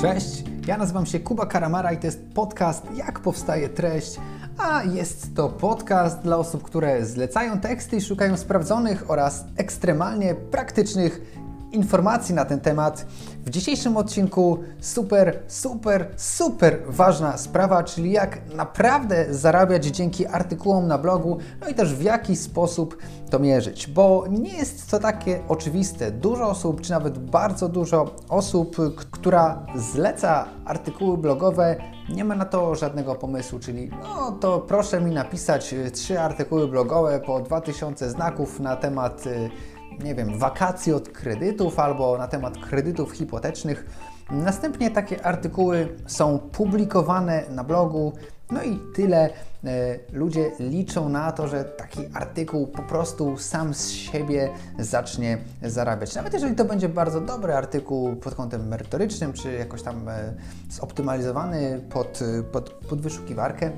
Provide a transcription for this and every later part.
Cześć, ja nazywam się Kuba Karamara i to jest podcast Jak powstaje treść, a jest to podcast dla osób, które zlecają teksty i szukają sprawdzonych oraz ekstremalnie praktycznych informacji na ten temat. W dzisiejszym odcinku super, super, super ważna sprawa, czyli jak naprawdę zarabiać dzięki artykułom na blogu, no i też w jaki sposób to mierzyć, bo nie jest to takie oczywiste. Dużo osób, czy nawet bardzo dużo osób, która zleca artykuły blogowe, nie ma na to żadnego pomysłu, czyli no to proszę mi napisać trzy artykuły blogowe po 2000 znaków na temat y, nie wiem, wakacji od kredytów albo na temat kredytów hipotecznych. Następnie takie artykuły są publikowane na blogu, no i tyle. E, ludzie liczą na to, że taki artykuł po prostu sam z siebie zacznie zarabiać. Nawet jeżeli to będzie bardzo dobry artykuł pod kątem merytorycznym, czy jakoś tam e, zoptymalizowany pod, pod, pod wyszukiwarkę,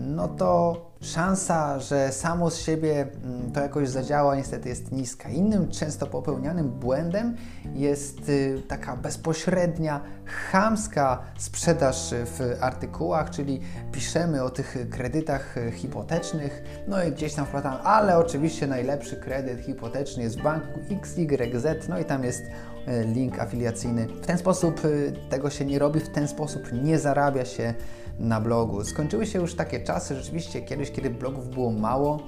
no to szansa, że samo z siebie mm, to jakoś zadziała, niestety jest niska. Innym często popełnianym błędem jest y, taka bezpośrednia, chamska sprzedaż w artykułach, czyli piszemy o tych kredytach hipotecznych, no i gdzieś tam wkładamy, ale oczywiście najlepszy kredyt hipoteczny jest w banku XYZ, no i tam jest y, link afiliacyjny. W ten sposób y, tego się nie robi, w ten sposób nie zarabia się na blogu. Skończyły się już takie czasy, rzeczywiście kiedyś, kiedy blogów było mało,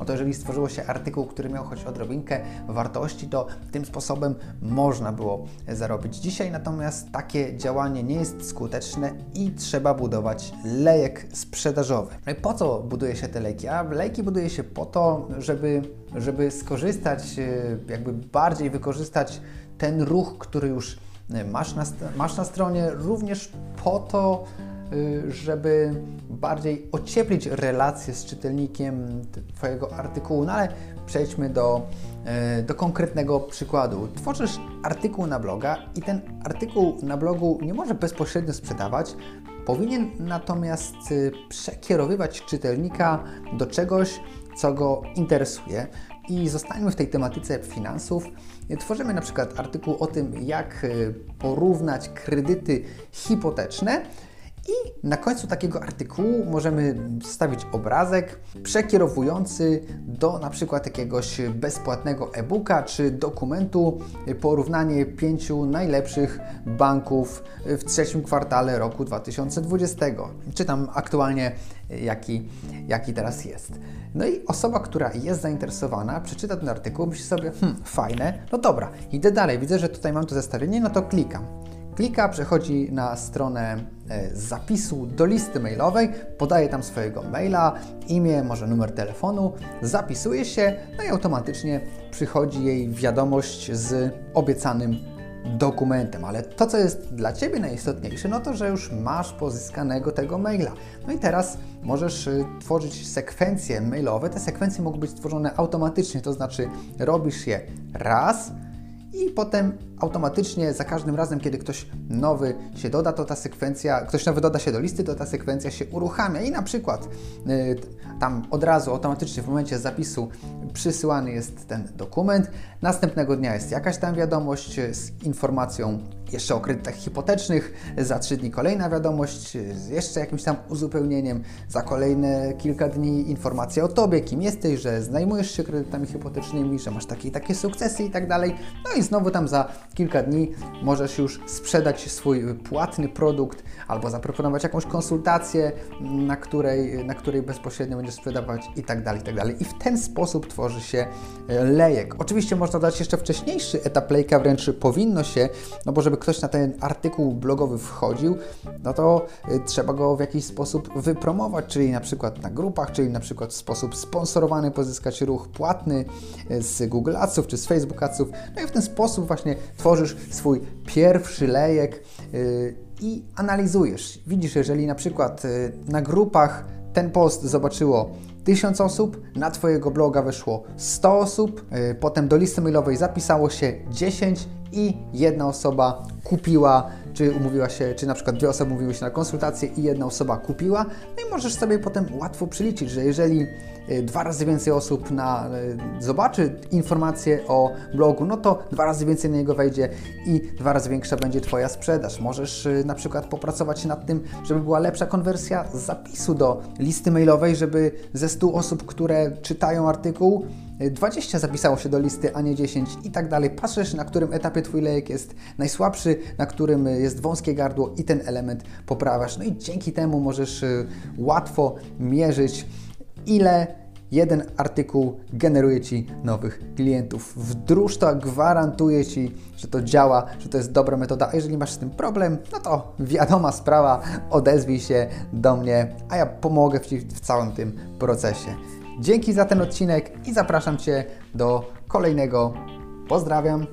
Oto jeżeli stworzyło się artykuł, który miał choć odrobinkę wartości, to tym sposobem można było zarobić. Dzisiaj natomiast takie działanie nie jest skuteczne i trzeba budować lejek sprzedażowy. No po co buduje się te lejki? A lejki buduje się po to, żeby, żeby skorzystać, e, jakby bardziej wykorzystać ten ruch, który już masz na, masz na stronie, również po to, żeby bardziej ocieplić relacje z czytelnikiem Twojego artykułu. No ale przejdźmy do, y, do konkretnego przykładu. Tworzysz artykuł na bloga i ten artykuł na blogu nie może bezpośrednio sprzedawać, powinien natomiast y, przekierowywać czytelnika do czegoś, co go interesuje. I zostańmy w tej tematyce finansów. Tworzymy na przykład artykuł o tym, jak porównać kredyty hipoteczne i na końcu takiego artykułu możemy wstawić obrazek przekierowujący do na przykład jakiegoś bezpłatnego e-booka czy dokumentu porównanie pięciu najlepszych banków w trzecim kwartale roku 2020. Czytam aktualnie jaki, jaki teraz jest. No i osoba, która jest zainteresowana, przeczyta ten artykuł, myśli sobie, hmm, fajne, no dobra, idę dalej, widzę, że tutaj mam to zestawienie, no to klikam. Klika, przechodzi na stronę e, zapisu do listy mailowej, podaje tam swojego maila, imię, może numer telefonu, zapisuje się, no i automatycznie przychodzi jej wiadomość z obiecanym dokumentem, ale to, co jest dla Ciebie najistotniejsze, no to, że już masz pozyskanego tego maila. No i teraz możesz y, tworzyć sekwencje mailowe. Te sekwencje mogą być tworzone automatycznie, to znaczy robisz je raz, i potem automatycznie za każdym razem, kiedy ktoś nowy się doda, to ta sekwencja, ktoś nowy doda się do listy, to ta sekwencja się uruchamia i na przykład y, tam od razu automatycznie w momencie zapisu przysyłany jest ten dokument. Następnego dnia jest jakaś tam wiadomość z informacją jeszcze o kredytach hipotecznych, za trzy dni kolejna wiadomość z jeszcze jakimś tam uzupełnieniem, za kolejne kilka dni informacja o Tobie, kim jesteś, że zajmujesz się kredytami hipotecznymi, że masz takie i takie sukcesy i tak dalej. No i znowu tam za kilka dni możesz już sprzedać swój płatny produkt albo zaproponować jakąś konsultację, na której, na której bezpośrednio będziesz sprzedawać i tak dalej, i tak dalej. I w ten sposób tworzy się e, lejek. Oczywiście można dać jeszcze wcześniejszy etap lejka, wręcz powinno się, no bo żeby ktoś na ten artykuł blogowy wchodził, no to y, trzeba go w jakiś sposób wypromować, czyli na przykład na grupach, czyli na przykład w sposób sponsorowany pozyskać ruch płatny y, z Google Adsów czy z Facebook Adsów. No i w ten sposób właśnie tworzysz swój pierwszy lejek y, i analizujesz. Widzisz, jeżeli na przykład na grupach ten post zobaczyło 1000 osób, na Twojego bloga weszło 100 osób, potem do listy mailowej zapisało się 10 i jedna osoba kupiła, czy umówiła się, czy na przykład dwie osoby umówiły się na konsultację i jedna osoba kupiła, no i możesz sobie potem łatwo przeliczyć, że jeżeli y, dwa razy więcej osób na, y, zobaczy informacje o blogu, no to dwa razy więcej na niego wejdzie i dwa razy większa będzie Twoja sprzedaż. Możesz y, na przykład popracować nad tym, żeby była lepsza konwersja zapisu do listy mailowej, żeby ze 100 osób, które czytają artykuł, 20 zapisało się do listy, a nie 10 i tak dalej. Patrzysz, na którym etapie Twój lejek jest najsłabszy, na którym jest wąskie gardło i ten element poprawiasz. No i dzięki temu możesz y, łatwo mierzyć, ile jeden artykuł generuje Ci nowych klientów. Wdróż to, gwarantuję Ci, że to działa, że to jest dobra metoda. A jeżeli masz z tym problem, no to wiadoma sprawa, odezwij się do mnie, a ja pomogę Ci w całym tym procesie. Dzięki za ten odcinek i zapraszam Cię do kolejnego. Pozdrawiam.